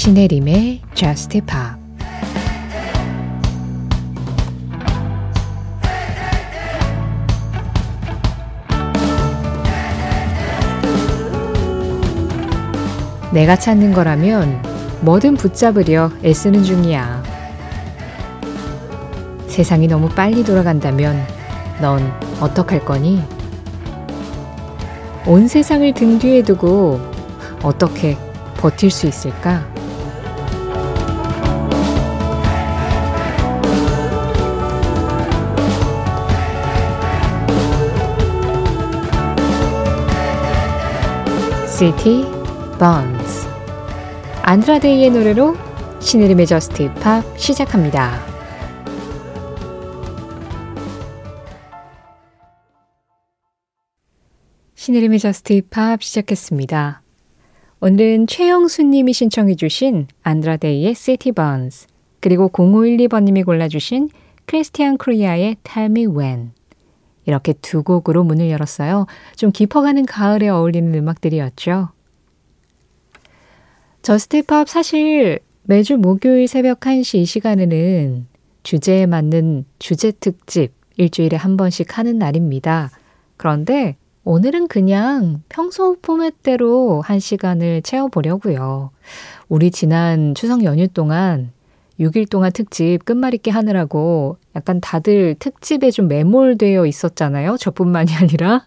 신혜림의 Just Pop 내가 찾는 거라면 뭐든 붙잡으려 애쓰는 중이야. 세상이 너무 빨리 돌아간다면 넌 어떡할 거니? 온 세상을 등 뒤에 두고 어떻게 버틸 수 있을까? City Burns 안드라 데이의 노래로 신혜림의 JUST POP 시작합니다. 신혜림의 Just Pop 시작했습니다. 오늘은 최영수님이 신청해 주신 안드라 데이의 City Burns 그리고 0512번님이 골라주신 크리스티안 쿠리아의 Tell Me When 이렇게 두 곡으로 문을 열었어요. 좀 깊어가는 가을에 어울리는 음악들이었죠. Just Pop 사실 매주 목요일 새벽 1시 이 시간에는 주제에 맞는 주제 특집 일주일에 한 번씩 하는 날입니다. 그런데 오늘은 그냥 평소 포맷대로 한 시간을 채워보려고요. 우리 지난 추석 연휴 동안 6일 동안 특집 끝말잇기 하느라고 약간 다들 특집에 좀 매몰되어 있었잖아요. 저뿐만이 아니라.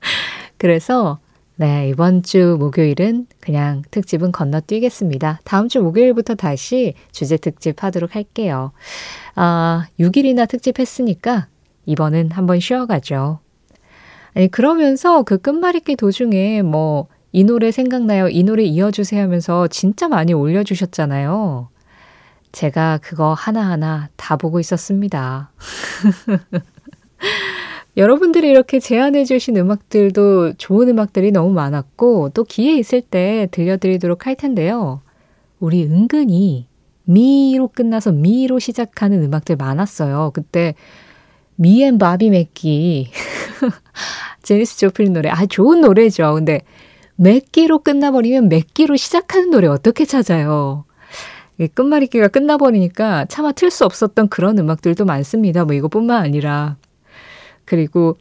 그래서 네, 이번 주 목요일은 그냥 특집은 건너뛰겠습니다. 다음 주 목요일부터 다시 주제 특집 하도록 할게요. 아, 6일이나 특집 했으니까 이번은 한번 쉬어가죠. 아니, 그러면서 그 끝말잇기 도중에 뭐, 이 노래 생각나요? 이 노래 이어주세요 하면서 진짜 많이 올려주셨잖아요. 제가 그거 하나하나 다 보고 있었습니다. 여러분들이 이렇게 제안해 주신 음악들도 좋은 음악들이 너무 많았고 또 기회 있을 때 들려드리도록 할 텐데요. 우리 은근히 미로 끝나서 미로 시작하는 음악들 많았어요. 그때 미앤 바비 맥기 제니스 조플린 노래 아 좋은 노래죠. 근데 맥기로 끝나버리면 맥기로 시작하는 노래 어떻게 찾아요? 끝말잇기가 끝나버리니까 차마 틀 수 없었던 그런 음악들도 많습니다. 뭐 이것뿐만 아니라 그리고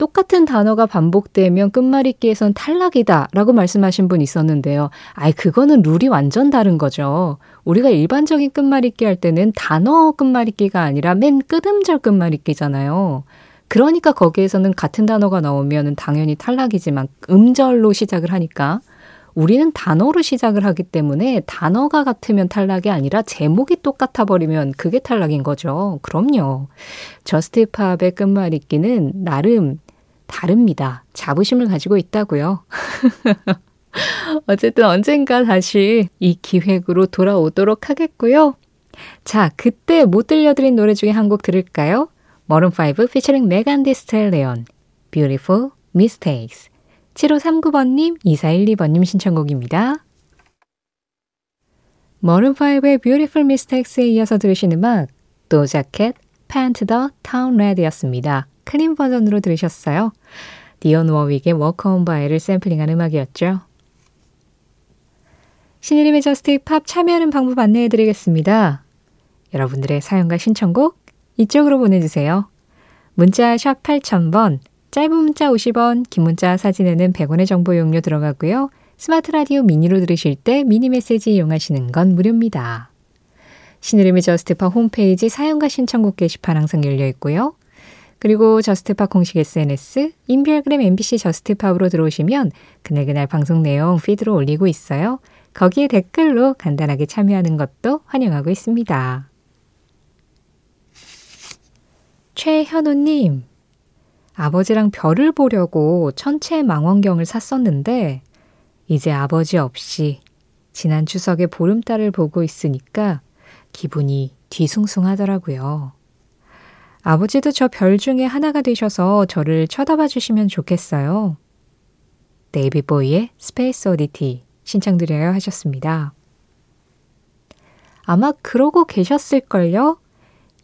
똑같은 단어가 반복되면 끝말잇기에선 탈락이다 라고 말씀하신 분 있었는데요. 아이, 그거는 룰이 완전 다른 거죠. 우리가 일반적인 끝말잇기 할 때는 단어 끝말잇기가 아니라 맨 끝음절 끝말잇기잖아요. 그러니까 거기에서는 같은 단어가 나오면 당연히 탈락이지만 음절로 시작을 하니까 우리는 단어로 시작을 하기 때문에 단어가 같으면 탈락이 아니라 제목이 똑같아 버리면 그게 탈락인 거죠. 그럼요. 저스트 팝의 끝말잇기는 나름 다릅니다. 자부심을 가지고 있다고요. 어쨌든 언젠가 다시 이 기획으로 돌아오도록 하겠고요. 자, 그때 못 들려드린 노래 중에 한 곡 들을까요? Maroon 5 피처링 Megan Thee Stallion Beautiful Mistakes 7539번님, 2412번님 신청곡입니다. Maroon 5의 Beautiful Mistakes에 이어서 들으신 음악, Doja Cat, Paint the Town Red였습니다. 클린 버전으로 들으셨어요. 디온 워윅의 Walk On By를 샘플링한 음악이었죠. 신혜림의 Just Pop 참여하는 방법 안내해 드리겠습니다. 여러분들의 사연과 신청곡 이쪽으로 보내주세요. 문자 샵 8000번, 짧은 문자 50원, 긴 문자 사진에는 100원의 정보 이용료 들어가고요. 스마트 라디오 미니로 들으실 때 미니 메시지 이용하시는 건 무료입니다. 신혜림의 Just Pop 홈페이지 사연과 신청곡 게시판 항상 열려 있고요. 그리고 Just Pop 공식 SNS, 인별그램 MBC Just Pop으로 들어오시면 그날그날 방송 내용 피드로 올리고 있어요. 거기에 댓글로 간단하게 참여하는 것도 환영하고 있습니다. 최현우님, 아버지랑 별을 보려고 천체 망원경을 샀었는데 이제 아버지 없이 지난 추석에 보름달을 보고 있으니까 기분이 뒤숭숭하더라고요. 아버지도 저 별 중에 하나가 되셔서 저를 쳐다봐 주시면 좋겠어요. 데이비드 보위의 Space Oddity 신청드려요 하셨습니다. 아마 그러고 계셨을걸요?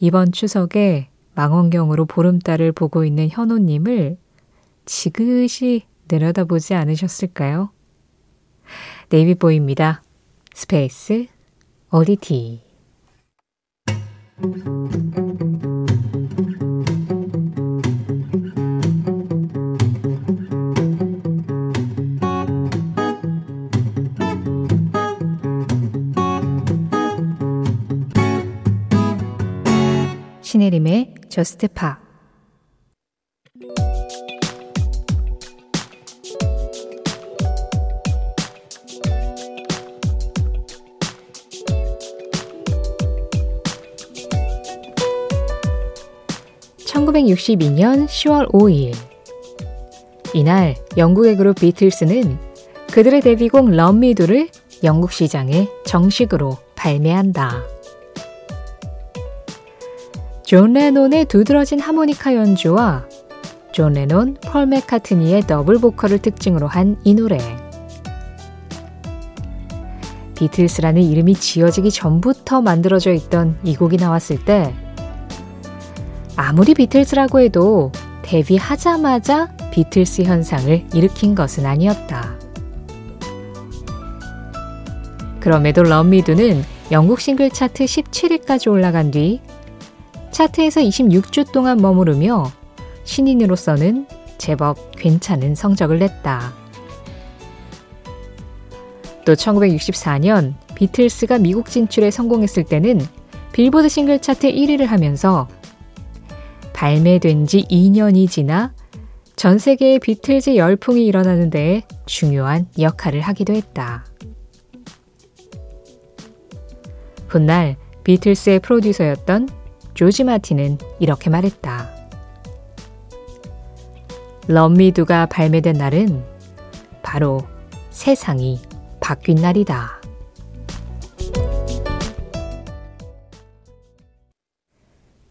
이번 추석에 망원경으로 보름달을 보고 있는 현우님을 지그시 내려다보지 않으셨을까요? 데이비드 보위입니다. Space Oddity. 신혜림의 저스트 파 (1962년 10월 5일) 이날 영국의 그룹 비틀스는 그들의 데뷔곡 럼미도를 영국 시장에 정식으로 발매한다. 존 레논의 두드러진 하모니카 연주와 존 레논, 폴 매카트니의 더블 보컬을 특징으로 한 이 노래. 비틀스라는 이름이 지어지기 전부터 만들어져 있던 이 곡이 나왔을 때 아무리 비틀스라고 해도 데뷔하자마자 비틀스 현상을 일으킨 것은 아니었다. 그럼에도 Love Me Do는 영국 싱글 차트 17위까지 올라간 뒤 차트에서 26주 동안 머무르며 신인으로서는 제법 괜찮은 성적을 냈다. 또 1964년 비틀스가 미국 진출에 성공했을 때는 빌보드 싱글 차트 1위를 하면서 발매된 지 2년이 지나 전 세계의 비틀즈 열풍이 일어나는 데 중요한 역할을 하기도 했다. 훗날 비틀스의 프로듀서였던 조지 마틴은 이렇게 말했다. Love Me Do가 발매된 날은 바로 세상이 바뀐 날이다.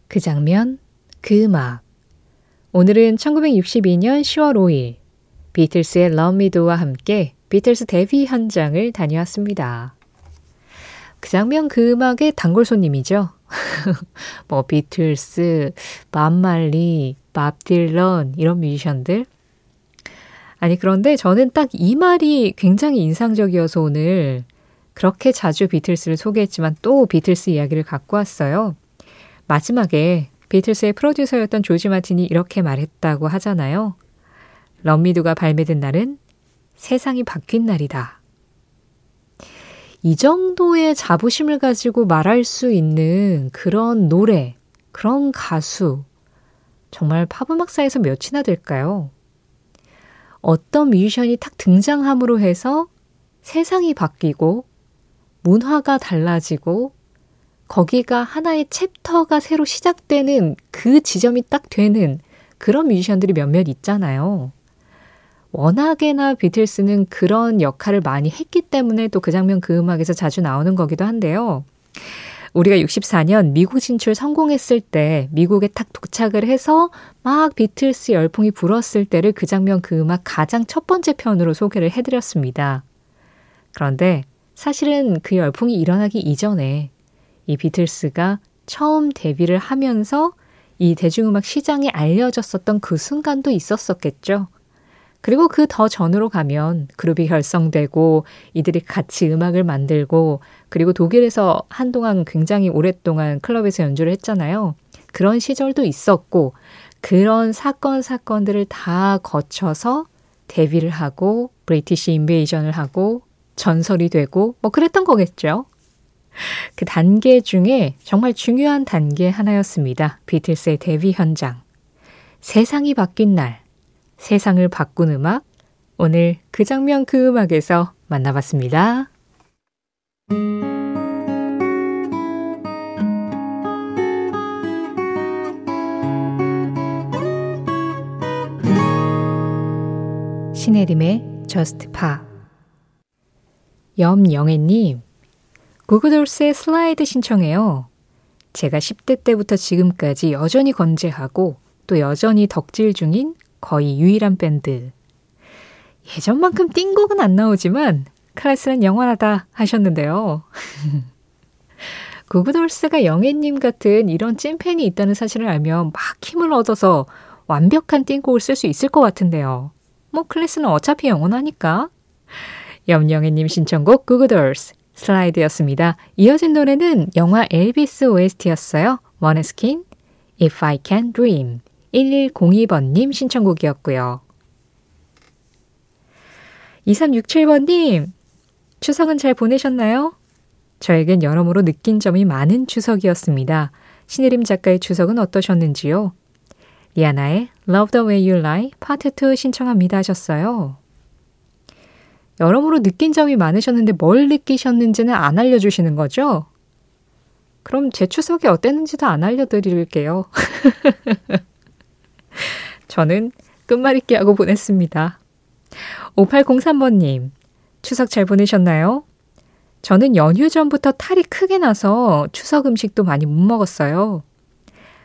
그 장면, 그 음악. 오늘은 1962년 10월 5일 비틀스의 Love Me Do와 함께 비틀스 데뷔 현장을 다녀왔습니다. 그 장면 그 음악의 단골 손님이죠. 뭐 비틀스, 밥 말리, 밥 딜런 이런 뮤지션들. 아니 그런데 저는 딱 이 말이 굉장히 인상적이어서 오늘 그렇게 자주 비틀스를 소개했지만 또 비틀스 이야기를 갖고 왔어요. 마지막에 비틀스의 프로듀서였던 조지 마틴이 이렇게 말했다고 하잖아요. Love Me Do가 발매된 날은 세상이 바뀐 날이다. 이 정도의 자부심을 가지고 말할 수 있는 그런 노래, 그런 가수, 정말 팝음악사에서 몇이나 될까요? 어떤 뮤지션이 탁 등장함으로 해서 세상이 바뀌고, 문화가 달라지고, 거기가 하나의 챕터가 새로 시작되는 그 지점이 딱 되는 그런 뮤지션들이 몇몇 있잖아요. 워낙에나 비틀스는 그런 역할을 많이 했기 때문에 또 그 장면 그 음악에서 자주 나오는 거기도 한데요. 우리가 64년 미국 진출 성공했을 때 미국에 탁 도착을 해서 막 비틀스 열풍이 불었을 때를 그 장면 그 음악 가장 첫 번째 편으로 소개를 해드렸습니다. 그런데 사실은 그 열풍이 일어나기 이전에 이 비틀스가 처음 데뷔를 하면서 이 대중음악 시장에 알려졌었던 그 순간도 있었었겠죠. 그리고 그 더 전으로 가면 그룹이 결성되고 이들이 같이 음악을 만들고 그리고 독일에서 한동안 굉장히 오랫동안 클럽에서 연주를 했잖아요. 그런 시절도 있었고 그런 사건 사건들을 다 거쳐서 데뷔를 하고 브리티시 인베이전을 하고 전설이 되고 뭐 그랬던 거겠죠. 그 단계 중에 정말 중요한 단계 하나였습니다. 비틀스의 데뷔 현장. 세상이 바뀐 날 세상을 바꾼 음악. 오늘 그 장면 그 음악에서 만나봤습니다. 신혜림의 Just Pa 염영애님 구구돌스의 슬라이드 신청해요. 제가 10대 때부터 지금까지 여전히 건재하고 또 여전히 덕질 중인 거의 유일한 밴드. 예전만큼 띵곡은 안 나오지만 클래스는 영원하다 하셨는데요. 구구돌스가 영애님 같은 이런 찐팬이 있다는 사실을 알면 막 힘을 얻어서 완벽한 띵곡을 쓸 수 있을 것 같은데요. 뭐 클래스는 어차피 영원하니까. 염영애님 신청곡 구구돌스 슬라이드였습니다. 이어진 노래는 영화 엘비스 OST였어요. 원스킨, If I Can Dream. 1102번님 신청곡이었고요. 2367번님, 추석은 잘 보내셨나요? 저에겐 여러모로 느낀 점이 많은 추석이었습니다. 신혜림 작가의 추석은 어떠셨는지요? 리아나의 Love the Way You Lie 파트 2 신청합니다 하셨어요. 여러모로 느낀 점이 많으셨는데 뭘 느끼셨는지는 안 알려주시는 거죠? 그럼 제 추석이 어땠는지도 안 알려드릴게요. 저는 끝말잇기 하고 보냈습니다. 5803번님, 추석 잘 보내셨나요? 저는 연휴 전부터 탈이 크게 나서 추석 음식도 많이 못 먹었어요.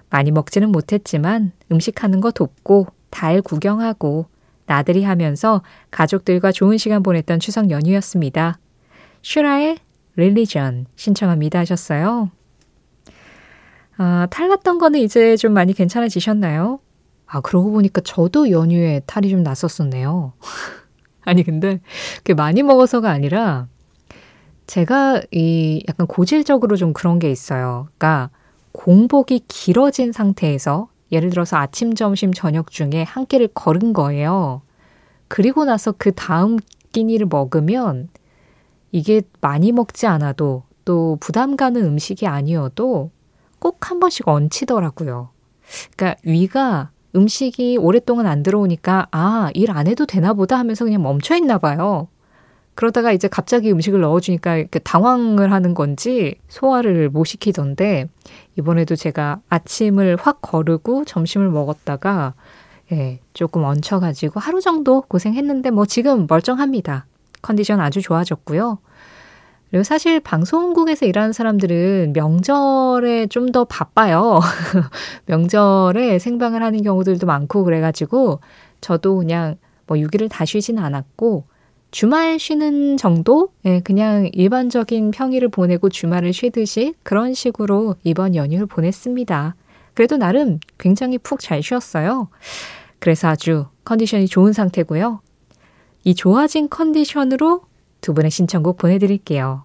많이 먹지는 못했지만 음식하는 거 돕고 달 구경하고 나들이 하면서 가족들과 좋은 시간 보냈던 추석 연휴였습니다. 슈라의 릴리전 신청합니다 하셨어요. 아, 탈 났던 거는 이제 좀 많이 괜찮아지셨나요? 아, 그러고 보니까 저도 연휴에 탈이 좀 났었었네요. 아니, 근데 그게 많이 먹어서가 아니라 제가 이 약간 고질적으로 좀 그런 게 있어요. 그러니까 공복이 길어진 상태에서 예를 들어서 아침, 점심, 저녁 중에 한 끼를 걸은 거예요. 그리고 나서 그 다음 끼니를 먹으면 이게 많이 먹지 않아도 또 부담 가는 음식이 아니어도 꼭 한 번씩 얹히더라고요. 그러니까 위가 음식이 오랫동안 안 들어오니까 아, 일 안 해도 되나 보다 하면서 그냥 멈춰 있나 봐요. 그러다가 이제 갑자기 음식을 넣어주니까 이렇게 당황을 하는 건지 소화를 못 시키던데 이번에도 제가 아침을 확 거르고 점심을 먹었다가 예, 조금 얹혀가지고 하루 정도 고생했는데 뭐 지금 멀쩡합니다. 컨디션 아주 좋아졌고요. 그리고 사실 방송국에서 일하는 사람들은 명절에 좀 더 바빠요. 명절에 생방을 하는 경우들도 많고 그래가지고 저도 그냥 뭐 6일을 다 쉬진 않았고 주말 쉬는 정도? 예, 그냥 일반적인 평일을 보내고 주말을 쉬듯이 그런 식으로 이번 연휴를 보냈습니다. 그래도 나름 굉장히 푹 잘 쉬었어요. 그래서 아주 컨디션이 좋은 상태고요. 이 좋아진 컨디션으로 두 분의 신청곡 보내드릴게요.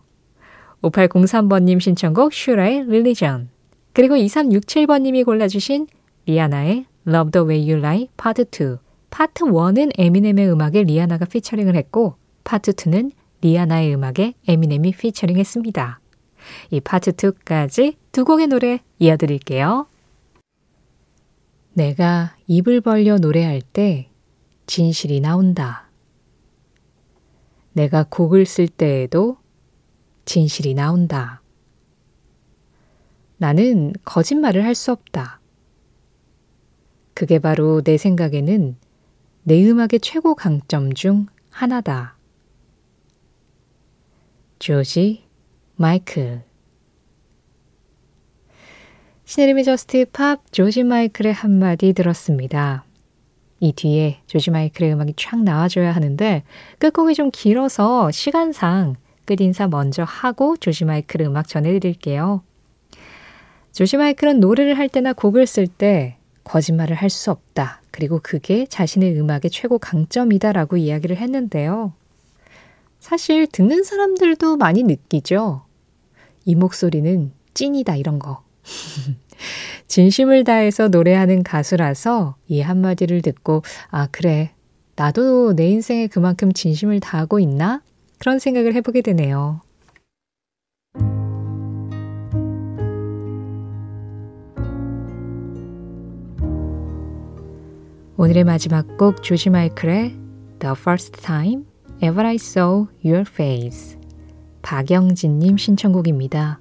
5803번님 신청곡 슈라의 Religion 그리고 2367번님이 골라주신 리아나의 Love the Way You Lie 파트 2 파트 1은 에미넴의 음악에 리아나가 피처링을 했고 파트 2는 리아나의 음악에 에미넴이 피처링 했습니다. 이 파트 2까지 두 곡의 노래 이어드릴게요. 내가 입을 벌려 노래할 때 진실이 나온다. 내가 곡을 쓸 때에도 진실이 나온다. 나는 거짓말을 할 수 없다. 그게 바로 내 생각에는 내 음악의 최고 강점 중 하나다. 조지 마이클 신혜림의 Just Pop 조지 마이클의 한마디 들었습니다. 이 뒤에 조지 마이클의 음악이 쫙 나와줘야 하는데 끝곡이 좀 길어서 시간상 끝인사 먼저 하고 조지 마이클 음악 전해드릴게요. 조지 마이클은 노래를 할 때나 곡을 쓸 때 거짓말을 할 수 없다. 그리고 그게 자신의 음악의 최고 강점이다 라고 이야기를 했는데요. 사실 듣는 사람들도 많이 느끼죠. 이 목소리는 찐이다 이런 거. 진심을 다해서 노래하는 가수라서 이 한마디를 듣고 아 그래 나도 내 인생에 그만큼 진심을 다하고 있나? 그런 생각을 해보게 되네요. 오늘의 마지막 곡 조지 마이클의 The First Time Ever I Saw Your Face 박영진님 신청곡입니다.